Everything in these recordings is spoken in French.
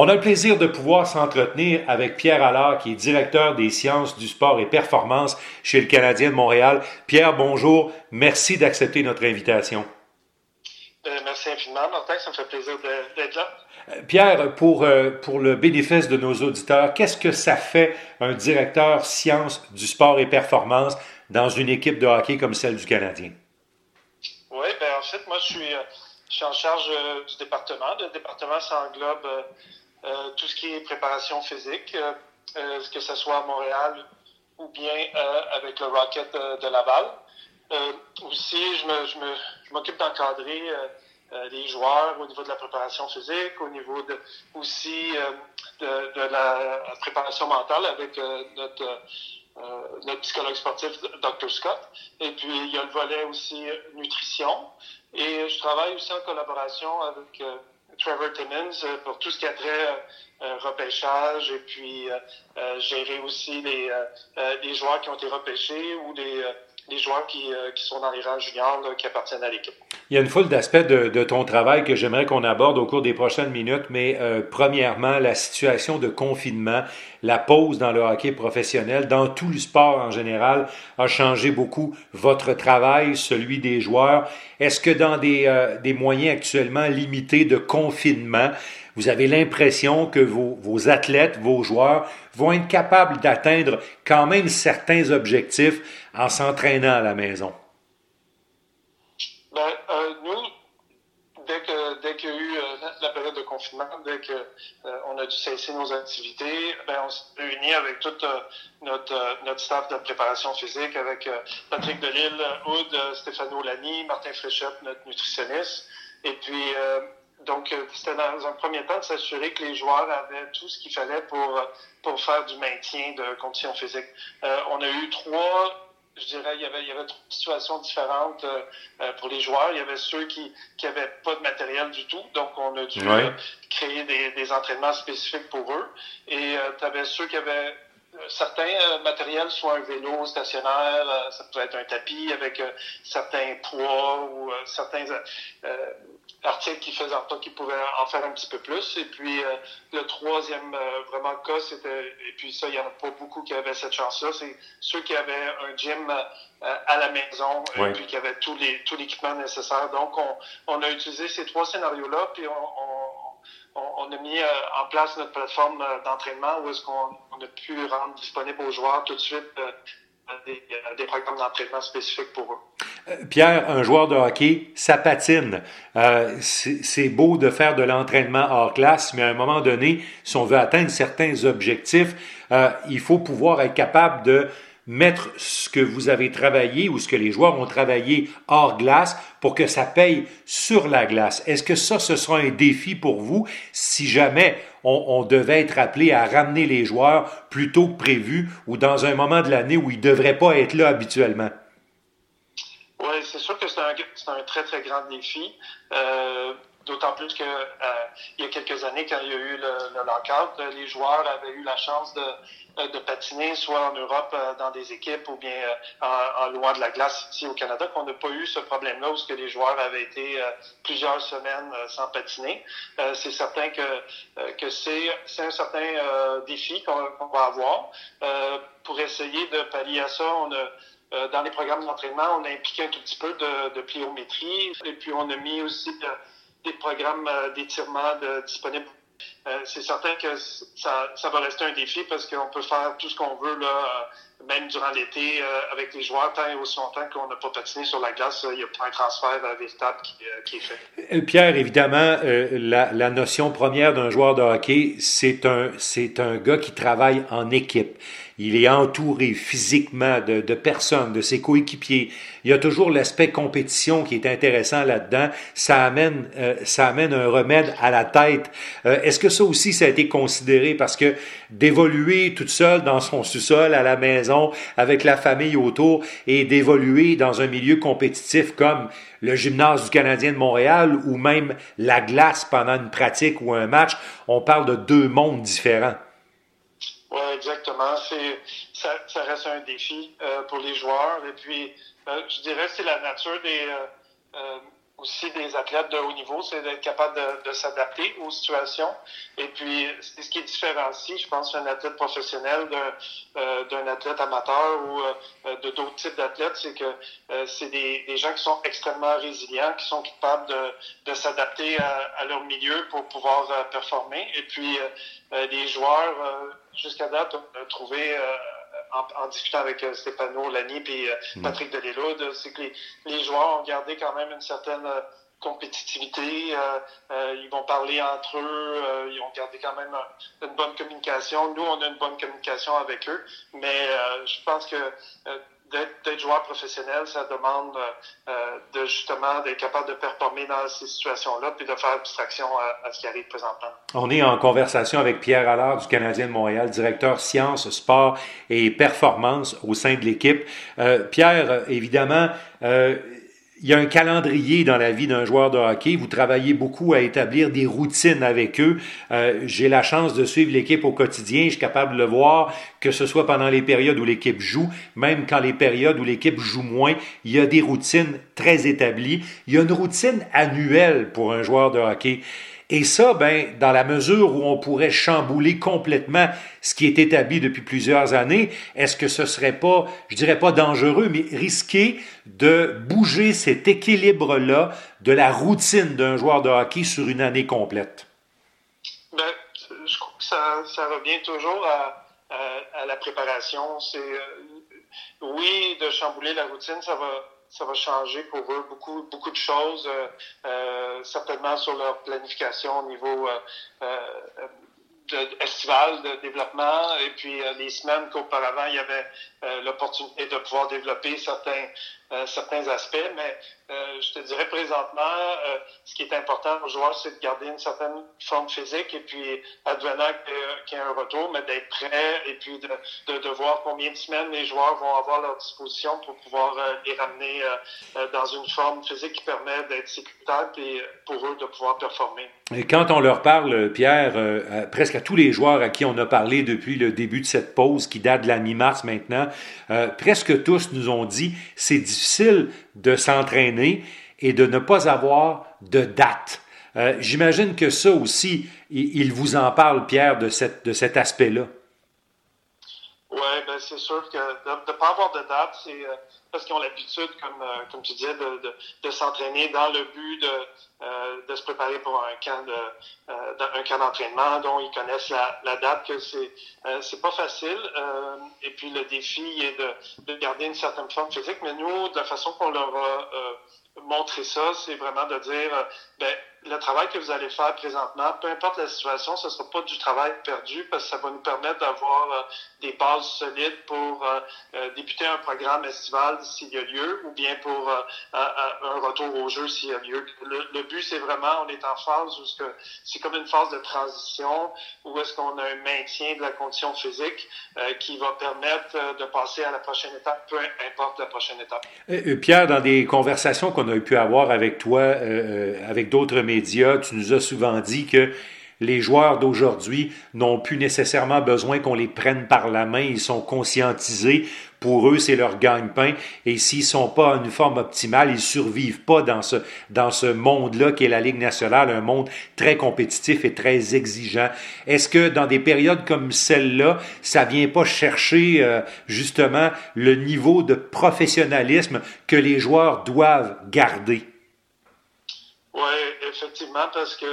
On a le plaisir de pouvoir s'entretenir avec Pierre Allard, qui est directeur des sciences du sport et performance chez le Canadien de Montréal. Pierre, bonjour. Merci d'accepter notre invitation. Euh, merci infiniment, Martin. Ça me fait plaisir d'être là. Euh, Pierre, pour, euh, pour le bénéfice de nos auditeurs, qu'est-ce que ça fait un directeur sciences du sport et performance dans une équipe de hockey comme celle du Canadien? Oui, ben en fait, moi, je suis, je suis en charge du département. Le département, ça englobe tout ce qui est préparation physique, euh, euh, que ce soit à Montréal ou bien avec le Rocket de Laval. aussi, je m'occupe d'encadrer les joueurs au niveau de la préparation physique, au niveau de, aussi de, de, la préparation mentale avec notre, notre psychologue sportif, Dr. Scott. Et puis, il y a le volet aussi nutrition. Et je travaille aussi en collaboration avec Trevor Timmons euh, pour tout ce qui a trait euh, euh, repêchage et puis gérer aussi les, les joueurs qui ont été repêchés ou les les joueurs qui, qui, sont dans les rangs juniors qui appartiennent à l'équipe. Il y a une foule d'aspects de, ton travail que j'aimerais qu'on aborde au cours des prochaines minutes, mais premièrement, la situation de confinement, la pause dans le hockey professionnel, dans tout le sport en général, a changé beaucoup votre travail, celui des joueurs. Est-ce que dans des, euh, des, moyens actuellement limités de confinement, vous avez l'impression que vos, vos, athlètes, vos joueurs vont être capables d'atteindre quand même certains objectifs en s'entraînant à la maison? Ben, euh, nous, dès que dès qu'il y a eu euh, la période de confinement, dès qu'on euh, a dû cesser nos activités, ben, on s'est réunis avec tout euh, notre, notre staff de préparation physique, avec Patrick Delille, Oud, Stéphano Lani, Martin Fréchette, notre nutritionniste. Et puis, donc, c'était dans un premier temps de s'assurer que les joueurs avaient tout ce qu'il fallait pour, pour faire du maintien de conditions physiques. on a eu trois je dirais, il y avait, il y avait trois situations différentes euh, euh, pour les joueurs. Il y avait ceux qui qui avaient pas de matériel du tout, donc on a dû euh, créer des, des, entraînements spécifiques pour eux. Et tu avais ceux qui avaient certains matériels, soit un vélo stationnaire, ça pouvait être un tapis avec certains poids ou certains articles qui faisaient en sorte qu'ils pouvaient en faire un petit peu plus. Et puis euh, le troisième euh, vraiment cas, c'était, et puis ça, il n'y en a pas beaucoup qui avaient cette chance-là, c'est ceux qui avaient un gym euh, à la maison et puis qui avaient tous les, tout l'équipement nécessaire. Donc on, on a utilisé ces trois scénarios-là, puis on, on, on, a mis en place notre plateforme d'entraînement où est-ce qu'on on a pu rendre disponible aux joueurs tout de suite des, des programmes d'entraînement spécifiques pour eux. Euh, Pierre, un joueur de hockey, ça patine. Euh, c'est beau de faire de l'entraînement hors classe, mais à un moment donné, si on veut atteindre certains objectifs, euh, il faut pouvoir être capable de mettre ce que vous avez travaillé ou ce que les joueurs ont travaillé hors glace pour que ça paye sur la glace. Est-ce que ça, ce sera un défi pour vous si jamais on, on, devait être appelé à ramener les joueurs plus tôt que prévu ou dans un moment de l'année où ils ne devraient pas être là habituellement? Oui, c'est sûr que c'est un, un, très, très grand défi. Euh, D'autant plus que euh, il y a quelques années, quand il y a eu le, le lockout, les joueurs avaient eu la chance de, euh, de patiner soit en Europe euh, dans des équipes ou bien euh, en, en, loin de la glace ici au Canada, qu'on n'a pas eu ce problème-là où que les joueurs avaient été plusieurs semaines sans patiner. c'est certain que, que c'est un certain défi qu'on va avoir. pour essayer de pallier à ça, on a euh, dans les programmes d'entraînement, on a impliqué un tout petit peu de, de pliométrie et puis on a mis aussi de, des programmes euh, d'étirement disponibles. Euh, c'est certain que ça, ça, va rester un défi parce qu'on peut faire tout ce qu'on veut là, même durant l'été avec les joueurs, tant et aussi longtemps qu'on n'a pas patiné sur la glace, il n'y a pas un transfert véritable qui, qui, est fait. Pierre, évidemment, la, la, notion première d'un joueur de hockey, c'est un, c'est un gars qui travaille en équipe il est entouré physiquement de, de personnes, de ses coéquipiers. Il y a toujours l'aspect compétition qui est intéressant là-dedans. Ça amène, euh, ça amène un remède à la tête. Euh, est-ce que ça aussi, ça a été considéré parce que d'évoluer toute seule dans son sous-sol, à la maison, avec la famille autour, et d'évoluer dans un milieu compétitif comme le gymnase du Canadien de Montréal ou même la glace pendant une pratique ou un match, on parle de deux mondes différents. Exactement. C'est ça, ça, reste un défi euh, pour les joueurs. Et puis, euh, je dirais c'est la nature des euh, euh aussi des athlètes de haut niveau, c'est d'être capable de, de s'adapter aux situations. Et puis, c'est ce qui différencie, je pense, un athlète professionnel d'un euh, athlète amateur ou euh, de d'autres types d'athlètes, c'est que euh, c'est des, des, gens qui sont extrêmement résilients, qui sont capables de, de s'adapter à, à, leur milieu pour pouvoir euh, performer. Et puis, les joueurs, jusqu'à date, ont trouvé en, en, discutant avec euh, Stéphano Lani et euh, mm. Patrick Delisle, c'est que les, les, joueurs ont gardé quand même une certaine euh, compétitivité. ils vont parler entre eux. ils ont gardé quand même une bonne communication. Nous, on a une bonne communication avec eux, mais je pense que d'être joueur professionnel, ça demande euh, de justement d'être capable de performer dans ces situations-là, puis de faire abstraction à, ce qui arrive présentement. On est en conversation avec Pierre Allard du Canadien de Montréal, directeur sciences, sport et performance au sein de l'équipe. Euh, Pierre, évidemment, euh, il y a un calendrier dans la vie d'un joueur de hockey. Vous travaillez beaucoup à établir des routines avec eux. Euh, J'ai la chance de suivre l'équipe au quotidien. Je suis capable de le voir, que ce soit pendant les périodes où l'équipe joue, même quand les périodes où l'équipe joue moins. Il y a des routines très établies. Il y a une routine annuelle pour un joueur de hockey. Et ça, ben, dans la mesure où on pourrait chambouler complètement ce qui est établi depuis plusieurs années, est-ce que ce serait pas, je dirais pas dangereux, mais risqué de bouger cet équilibre-là de la routine d'un joueur de hockey sur une année complète? Ben, je crois que ça, revient toujours à, à, la préparation. C'est, euh, oui, de chambouler la routine, ça va, ça va changer pour eux beaucoup, beaucoup de choses, euh, euh, certainement sur leur planification au niveau euh, euh estival de développement. Et puis les semaines qu'auparavant il y avait l'opportunité de pouvoir développer certains euh, certains aspects, mais euh, je te dirais présentement, euh, ce qui est important aux joueurs, c'est de garder une certaine forme physique. Et puis, advenant qu'il y un retour, mais d'être prêt et puis de, de, voir combien de semaines les joueurs vont avoir à leur disposition pour pouvoir les ramener dans une forme physique qui permet d'être sécuritaire et pour eux de pouvoir performer. Et quand on leur parle, Pierre, presque à tous les joueurs à qui on a parlé depuis le début de cette pause qui date de la mi-mars maintenant, presque tous nous ont dit c'est difficile de s'entraîner et de ne pas avoir de date. Euh, j'imagine que ça aussi, il, vous en parle, Pierre, de, cette, de cet aspect-là. Oui, ben c'est sûr que de ne pas avoir de date, c'est euh, parce qu'ils ont l'habitude, comme, euh, comme tu disais, de, de, s'entraîner dans le but de, de se préparer pour un camp de un camp d'entraînement dont ils connaissent la, la date que c'est c'est pas facile et puis le défi est de, de garder une certaine forme physique mais nous de la façon qu'on leur a montré ça c'est vraiment de dire ben le travail que vous allez faire présentement, peu importe la situation, ce ne sera pas du travail perdu parce que ça va nous permettre d'avoir euh, des bases solides pour euh, euh, débuter un programme estival s'il y a lieu ou bien pour un retour au jeu s'il y a lieu. Le, but, c'est vraiment, on est en phase où c'est comme une phase de transition où est-ce qu'on a un maintien de la condition physique qui va permettre de passer à la prochaine étape, peu importe la prochaine étape. Pierre, dans des conversations qu'on a pu avoir avec toi, avec d'autres tu nous as souvent dit que les joueurs d'aujourd'hui n'ont plus nécessairement besoin qu'on les prenne par la main, ils sont conscientisés. Pour eux, c'est leur gagne-pain. Et s'ils sont pas en une forme optimale, ils survivent pas dans ce, dans ce monde-là qui est la Ligue nationale, un monde très compétitif et très exigeant. Est-ce que dans des périodes comme celle-là, ça vient pas chercher euh, justement le niveau de professionnalisme que les joueurs doivent garder? Oui, effectivement, parce que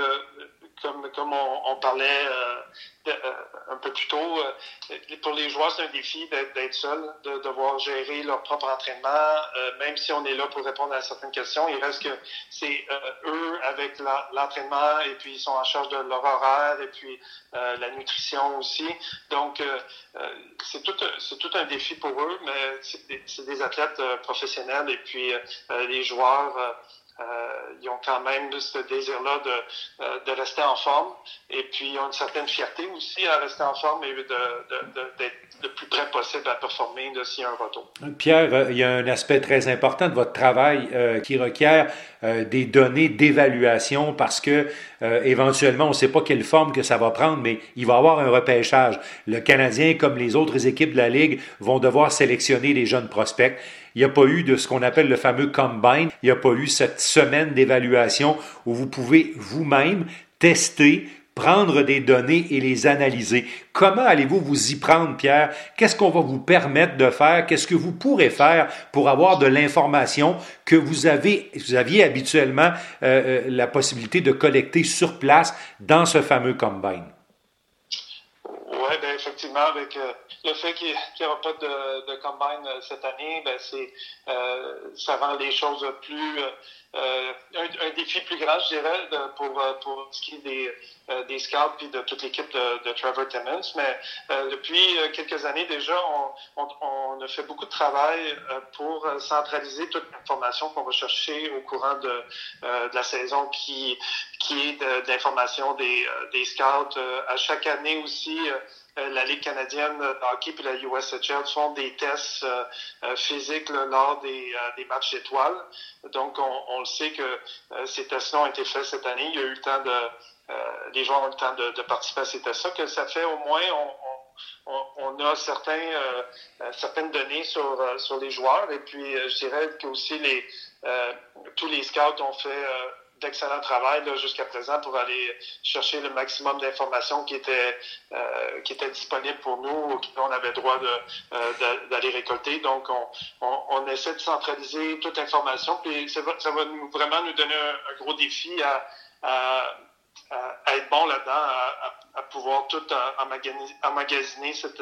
comme, on, parlait euh, euh, un peu plus tôt, euh, pour les joueurs, c'est un défi d'être seul, de devoir gérer leur propre entraînement, même si on est là pour répondre à certaines questions. Il reste que c'est eux avec l'entraînement et puis ils sont en charge de leur horaire et puis la nutrition aussi. Donc, c'est tout, tout un défi pour eux, mais c'est des, des, athlètes professionnels et puis les joueurs euh, ils ont quand même ce désir-là de, euh, de rester en forme et puis ils ont une certaine fierté aussi à rester en forme et d'être de, le plus près possible à performer s'il y a un retour. Pierre, euh, il y a un aspect très important de votre travail euh, qui requiert euh, des données d'évaluation parce que éventuellement, on ne sait pas quelle forme que ça va prendre, mais il va y avoir un repêchage. Le Canadien, comme les autres équipes de la Ligue, vont devoir sélectionner les jeunes prospects. Il n'y a pas eu de ce qu'on appelle le fameux combine. Il n'y a pas eu cette semaine d'évaluation où vous pouvez vous-même tester, prendre des données et les analyser. Comment allez-vous vous y prendre, Pierre? Qu'est-ce qu'on va vous permettre de faire? Qu'est-ce que vous pourrez faire pour avoir de l'information que vous avez, vous aviez habituellement euh, euh, la possibilité de collecter sur place dans ce fameux combine? Avec euh, le fait qu'il n'y aura pas de, de, combine cette année, ben c'est ça rend les choses plus euh, un, défi plus grand, je dirais, de, pour, euh, ce qui est des, euh, des scouts puis de toute l'équipe de, de, Trevor Timmons. Mais euh, depuis quelques années déjà, on, on, a fait beaucoup de travail pour centraliser toute l'information qu'on va chercher au courant de, de la saison qui, qui est de, l'information des, des scouts. à chaque année aussi, euh, la Ligue canadienne de hockey et la USHL font des tests euh, euh, physiques lors des, des matchs d'étoiles. Donc, on, on, le sait que ces tests-là ont été faits cette année. Il y a eu le temps de... les gens ont eu le temps de, de participer à ces tests-là, que ça fait au moins... On, on, on a certains, certaines données sur, sur les joueurs et puis je dirais que aussi les, tous les scouts ont fait d'excellent travail jusqu'à présent pour aller chercher le maximum d'informations qui étaient euh, qui étaient disponibles pour nous, qu'on avait droit euh, d'aller récolter. Donc, on, on, on, essaie de centraliser toute l'information. Puis ça va, ça va nous, vraiment nous donner un, gros défi à, à, à être bon là-dedans, à, pouvoir tout emmagasiner cette,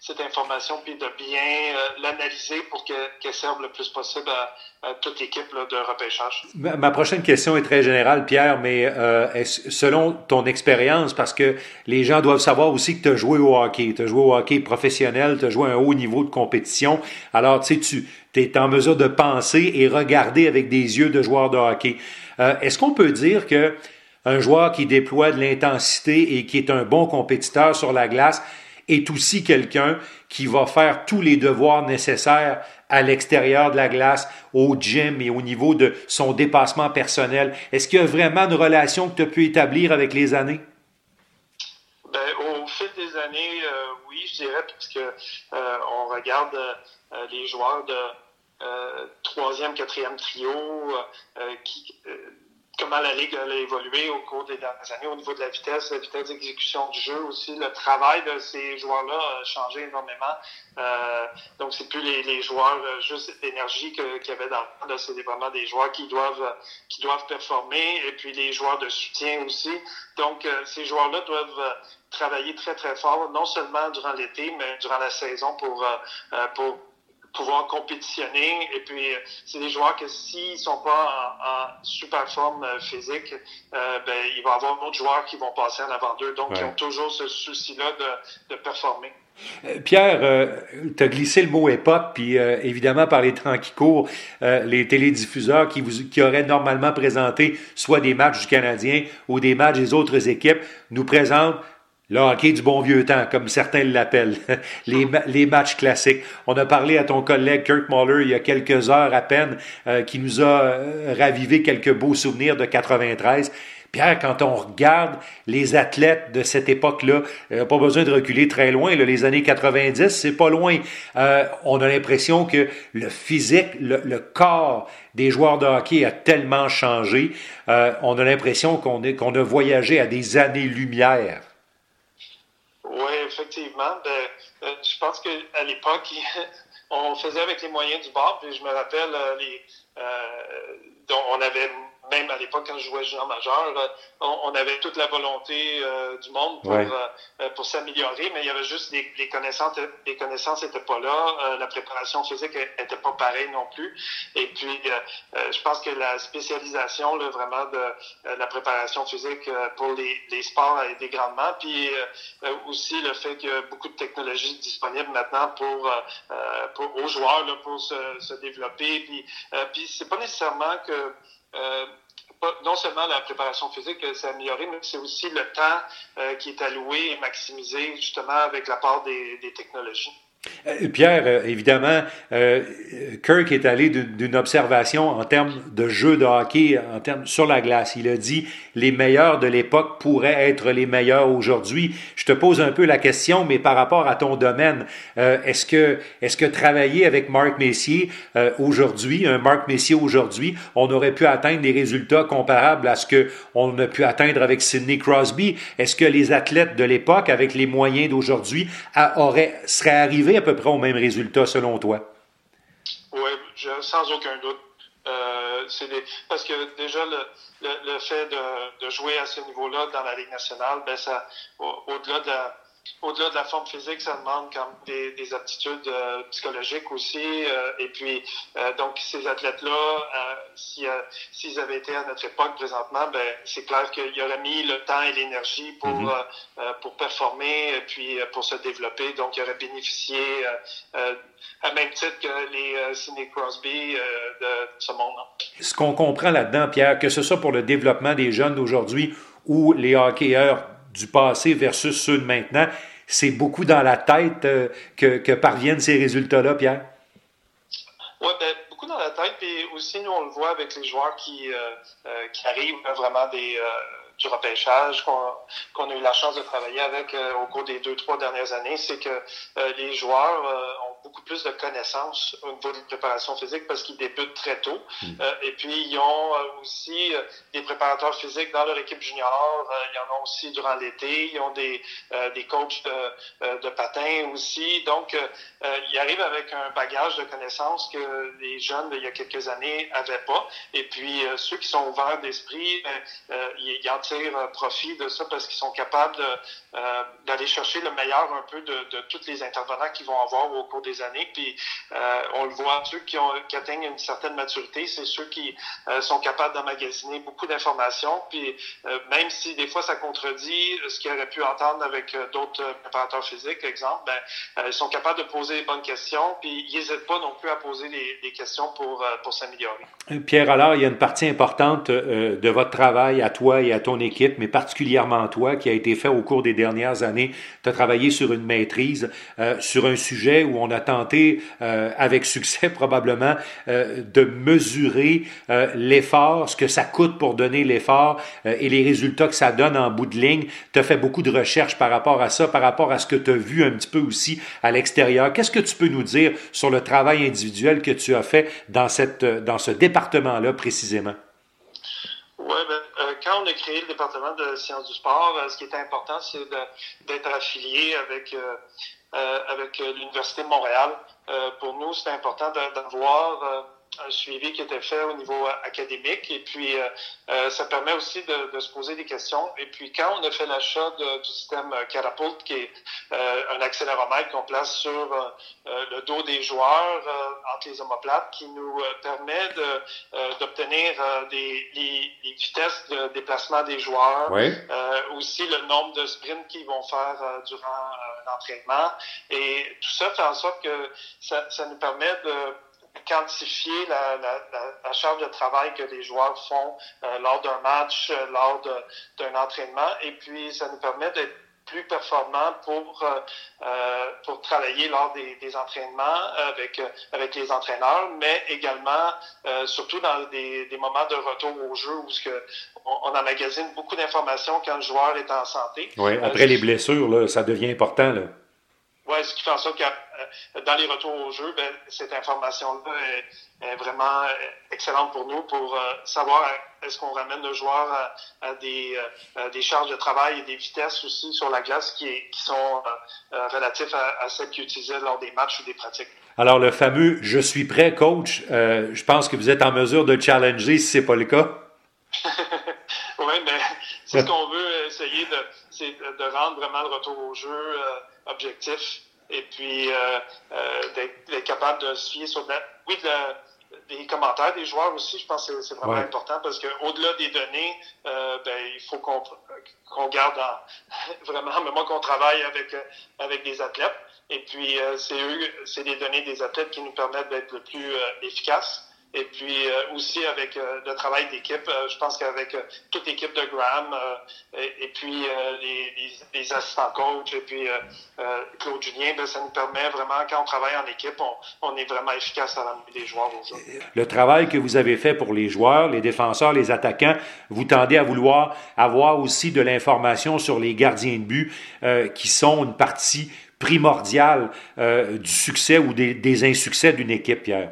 cette information, puis de bien euh, l'analyser pour qu'elle serve le plus possible à, toute l'équipe de repêchage. Ma, prochaine question est très générale, Pierre, mais euh, selon ton expérience, parce que les gens doivent savoir aussi que tu as joué au hockey, tu as joué au hockey professionnel, tu as joué à un haut niveau de compétition, alors tu sais, tu es en mesure de penser et regarder avec des yeux de joueur de hockey. Euh, Est-ce qu'on peut dire que un joueur qui déploie de l'intensité et qui est un bon compétiteur sur la glace est aussi quelqu'un qui va faire tous les devoirs nécessaires à l'extérieur de la glace, au gym et au niveau de son dépassement personnel. Est-ce qu'il y a vraiment une relation que tu as pu établir avec les années? Ben, au fil des années, euh, oui, je dirais, parce que euh, on regarde euh, les joueurs de troisième, quatrième trio qui comment la Ligue a évolué au cours des dernières années au niveau de la vitesse, la vitesse d'exécution du jeu aussi. Le travail de ces joueurs-là a changé énormément. Euh, donc, c'est plus les, les, joueurs euh, juste d'énergie qu'il y avait dans le C'est vraiment des joueurs qui doivent qui doivent performer et puis les joueurs de soutien aussi. Donc, euh, ces joueurs-là doivent euh, travailler très, très fort, non seulement durant l'été, mais durant la saison pour, pour pouvoir compétitionner. Et puis, euh, c'est des joueurs que s'ils sont pas en, super forme euh, physique, euh, ben, il va y avoir d'autres joueurs qui vont passer en avant d'eux. Donc, ils ont toujours ce souci-là de, de performer. Pierre, euh, tu as glissé le mot époque, puis évidemment, par les temps qui courent, les télédiffuseurs qui, vous, qui auraient normalement présenté soit des matchs du Canadien ou des matchs des autres équipes nous présentent le hockey du bon vieux temps, comme certains l'appellent, les, les, matchs classiques. On a parlé à ton collègue Kurt Muller il y a quelques heures à peine, euh, qui nous a euh, ravivé quelques beaux souvenirs de 93. Pierre, quand on regarde les athlètes de cette époque-là, euh, pas besoin de reculer très loin, là, les années 90, c'est pas loin. Euh, on a l'impression que le physique, le, le, corps des joueurs de hockey a tellement changé. Euh, on a l'impression qu'on qu'on a voyagé à des années-lumière. Oui, effectivement. Ben, euh, je pense qu'à l'époque, on faisait avec les moyens du bord. Puis je me rappelle, euh, les, euh, on avait même à l'époque, quand je jouais junior majeur, on, avait toute la volonté euh, du monde pour, euh, pour s'améliorer, mais il y avait juste les, les connaissances, les connaissances n'étaient pas là, euh, la préparation physique n'était pas pareille non plus. Et puis, je pense que la spécialisation, là, vraiment de la préparation physique pour les, les sports a aidé grandement. Puis aussi le fait qu'il y a beaucoup de technologies disponibles maintenant pour, pour aux joueurs là, pour se, se développer. Puis, puis c'est pas nécessairement que euh, non seulement la préparation physique s'est améliorée, mais c'est aussi le temps euh, qui est alloué et maximisé justement avec la part des, des technologies. Euh, Pierre, euh, évidemment, euh, Kirk est allé d'une observation en termes de jeu de hockey, en termes sur la glace. Il a dit les meilleurs de l'époque pourraient être les meilleurs aujourd'hui. Je te pose un peu la question, mais par rapport à ton domaine, est-ce que est-ce que travailler avec Marc Messier aujourd'hui, un Marc Messier aujourd'hui, on aurait pu atteindre des résultats comparables à ce que on a pu atteindre avec Sidney Crosby? Est-ce que les athlètes de l'époque, avec les moyens d'aujourd'hui, seraient arrivés à peu près au même résultat selon toi? Oui, sans aucun doute. Euh, parce que déjà le, fait de, de, jouer à ce niveau-là dans la Ligue nationale, ben ça, au-delà de la, au-delà de la forme physique, ça demande comme des, des aptitudes euh, psychologiques aussi. Euh, et puis, euh, donc, ces athlètes-là, s'ils avaient été à notre époque présentement, ben, c'est clair qu'ils auraient mis le temps et l'énergie pour, mm-hmm. pour performer et puis pour se développer. Donc, ils auraient bénéficié à même titre que les Sidney Crosby de ce monde. Ce qu'on comprend là-dedans, Pierre, que ce soit pour le développement des jeunes d'aujourd'hui ou les hockeyeurs du passé versus ceux de maintenant, c'est beaucoup dans la tête euh, que, que, parviennent ces résultats-là, Pierre? Oui, ben, beaucoup dans la tête. Puis aussi, nous, on le voit avec les joueurs qui, euh, euh, qui arrivent vraiment des, du repêchage qu'on a eu la chance de travailler avec au cours des deux, trois dernières années. C'est que les joueurs beaucoup plus de connaissances au niveau de préparation physique parce qu'ils débutent très tôt. Hmm. Euh, et puis, ils ont euh, aussi euh, des préparateurs physiques dans leur équipe junior. ils en ont aussi durant l'été. Ils ont des, des coachs de, de patins aussi. Donc, ils arrivent avec un bagage de connaissances que les jeunes, il y a quelques années, n'avaient pas. Et puis, ceux qui sont ouverts d'esprit, ils en tirent profit de ça parce qu'ils sont capables d'aller chercher le meilleur un peu de, de tous les intervenants qu'ils vont avoir au cours des années. Puis euh, on le voit, ceux qui, atteignent une certaine maturité, c'est ceux qui euh, sont capables d'emmagasiner beaucoup d'informations. Puis euh, même si des fois ça contredit ce qu'ils auraient pu entendre avec d'autres préparateurs physiques, exemple, ben, ils sont capables de poser les bonnes questions. Puis ils n'hésitent pas non plus à poser des, questions pour, pour s'améliorer. Pierre, alors, il y a une partie importante de votre travail à toi et à ton équipe, mais particulièrement à toi, qui a été fait au cours des dernières années. Tu as travaillé sur une maîtrise, sur un sujet où on a tenté, euh, avec succès probablement, euh, de mesurer euh, l'effort, ce que ça coûte pour donner l'effort et les résultats que ça donne en bout de ligne. Tu as fait beaucoup de recherches par rapport à ça, par rapport à ce que tu as vu un petit peu aussi à l'extérieur. Qu'est-ce que tu peux nous dire sur le travail individuel que tu as fait dans, cette, dans ce département-là précisément? Oui, ben, quand on a créé le département de sciences du sport, ce qui était important, c'est d'être affilié avec euh, avec euh, l'Université de Montréal. Euh, pour nous, c'était important d'avoir un suivi qui était fait au niveau académique et puis ça permet aussi de, de, se poser des questions. Et puis quand on a fait l'achat du système Catapult, qui est un accéléromètre qu'on place sur le dos des joueurs entre les omoplates, qui nous permet d'obtenir des les, les, vitesses de déplacement des joueurs, aussi le nombre de sprints qu'ils vont faire durant l'entraînement. Et tout ça fait en sorte que ça, ça nous permet de quantifier la, la, la, charge de travail que les joueurs font euh, lors d'un match, euh, lors d'un entraînement, et puis ça nous permet d'être plus performants pour euh, pour travailler lors des, des, entraînements avec avec les entraîneurs, mais également surtout dans des, des, moments de retour au jeu où ce que on, on emmagasine beaucoup d'informations quand le joueur est en santé. Oui, après les blessures, là, ça devient important là. Oui, ce qui fait en sorte euh, dans les retours au jeu, ben, cette information-là est, vraiment excellente pour nous pour euh, savoir euh, est-ce qu'on ramène le joueur à, des, des, charges de travail et des vitesses aussi sur la glace qui, qui sont relatifs à, celles qu'ils utilisaient lors des matchs ou des pratiques. Alors, le fameux « je suis prêt, coach je pense que vous êtes en mesure de challenger si ce n'est pas le cas. oui, mais c'est ce qu'on veut essayer de, de rendre vraiment le retour au jeu objectif et puis euh, euh, d'être capable de se fier sur oui, des commentaires des joueurs aussi, je pense que c'est vraiment important parce qu'au-delà des données, euh, ben, il faut qu'on qu'on garde vraiment, mais moi qu'on travaille avec, avec des athlètes. Et puis, c'est eux, c'est les données des athlètes qui nous permettent d'être le plus efficaces. Et puis aussi avec le travail d'équipe, je pense qu'avec toute l'équipe de Graham et, puis les, assistants coachs et puis Claude Julien, ben, ça nous permet vraiment, quand on travaille en équipe, on, on est vraiment efficace à l'amener des joueurs. Le travail que vous avez fait pour les joueurs, les défenseurs, les attaquants, vous tendez à vouloir avoir aussi de l'information sur les gardiens de but qui sont une partie primordial euh, du succès ou des, insuccès d'une équipe, Pierre.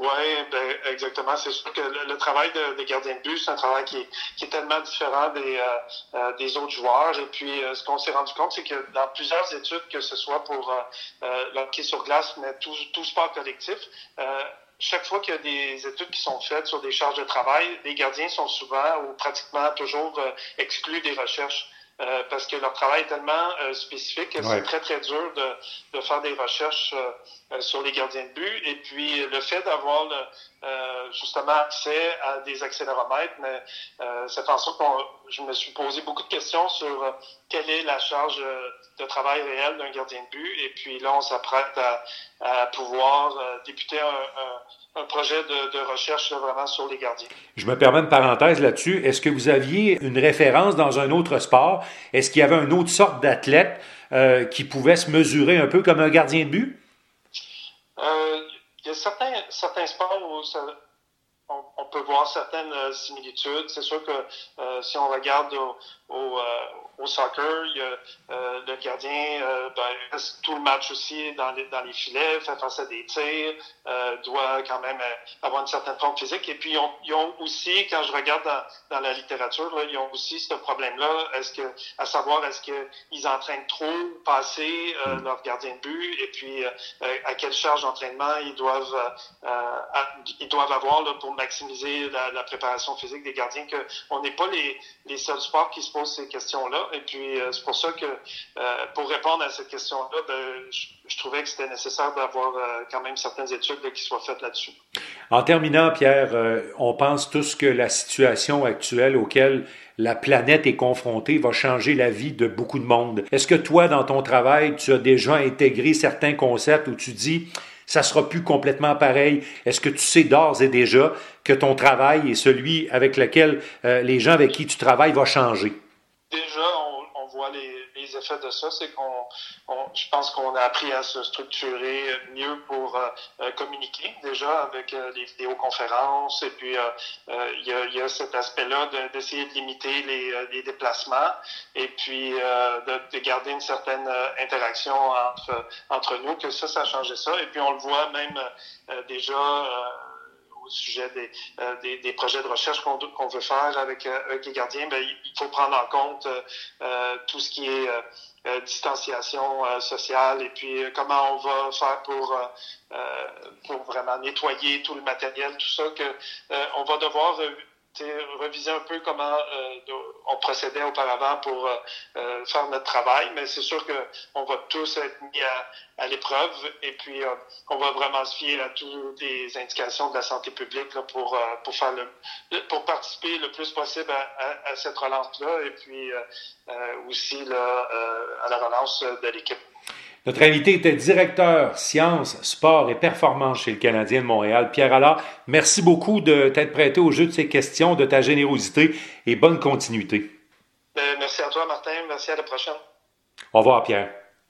Oui, ben, exactement. C'est sûr que le, travail des gardiens de but, c'est un travail qui est, tellement différent des, euh, euh, des autres joueurs. Et puis, ce qu'on s'est rendu compte, c'est que dans plusieurs études, que ce soit pour l'hockey sur glace, mais tout, tout sport collectif, chaque fois qu'il y a des études qui sont faites sur des charges de travail, les gardiens sont souvent ou pratiquement toujours exclus des recherches. Euh, parce que leur travail est tellement euh, spécifique que c'est très, très dur de, de faire des recherches euh, sur les gardiens de but. Et puis, le fait d'avoir justement accès à des accéléromètres, mais c'est en sorte que je me suis posé beaucoup de questions sur quelle est la charge de travail réelle d'un gardien de but. Et puis là, on s'apprête à, à, pouvoir débuter un, un un projet de, recherche vraiment sur les gardiens. Je me permets une parenthèse là-dessus. Est-ce que vous aviez une référence dans un autre sport? Est-ce qu'il y avait une autre sorte d'athlète euh, qui pouvait se mesurer un peu comme un gardien de but? Euh, il y a certains, certains sports où on, peut voir certaines euh, similitudes. C'est sûr que si on regarde au, au, au soccer, il y a, euh, le gardien euh, ben, reste tout le match aussi dans les, dans les filets, fait face à des tirs, euh, doit quand même euh, avoir une certaine forme physique. Et puis, ils ont, ils ont aussi, quand je regarde dans, dans la littérature, là, ils ont aussi ce problème-là, est-ce que, à savoir, est-ce qu'ils entraînent trop, pas assez euh, leur gardien de but, et puis à quelle charge d'entraînement ils doivent ils doivent avoir là, pour maximiser la, préparation physique des gardiens, que on n'est pas les, les seuls sports qui se posent ces questions-là. Et puis, euh, c'est pour ça que, euh, pour répondre à cette question-là, ben, je, trouvais que c'était nécessaire d'avoir euh, quand même certaines études qui soient faites là-dessus. En terminant, Pierre, on pense tous que la situation actuelle auquel la planète est confrontée va changer la vie de beaucoup de monde. Est-ce que toi, dans ton travail, tu as déjà intégré certains concepts où tu dis ça sera plus complètement pareil. Est-ce que tu sais d'ores et déjà que ton travail et celui avec lequel les gens avec qui tu travailles va changer? Déjà, les, effets de ça, c'est qu'on, je pense qu'on a appris à se structurer mieux pour euh, euh, communiquer déjà avec euh, les vidéoconférences. Et puis, il y, a, cet aspect-là d'essayer de, limiter les, les, déplacements et puis de, de, garder une certaine interaction entre, entre nous, que ça, ça a changé ça. Et puis, on le voit même déjà sujet des, euh, des, des, projets de recherche qu'on veut faire avec, euh, avec les gardiens, ben, il faut prendre en compte euh, tout ce qui est distanciation sociale et puis comment on va faire pour, pour vraiment nettoyer tout le matériel, tout ça, que on va devoir reviser un peu comment euh, on procédait auparavant pour euh, euh, faire notre travail, mais c'est sûr qu'on va tous être mis à, à l'épreuve et puis on va vraiment se fier à toutes les indications de la santé publique là, pour, pour, faire le, pour participer le plus possible à, à, cette relance-là et puis aussi là, à la relance de l'équipe. Notre invité était directeur sciences, sport et performance chez le Canadien de Montréal, Pierre Allard. Merci beaucoup de t'être prêté au jeu de ces questions, de ta générosité et bonne continuité. Ben, merci à toi, Martin. Merci à la prochaine. Au revoir, Pierre.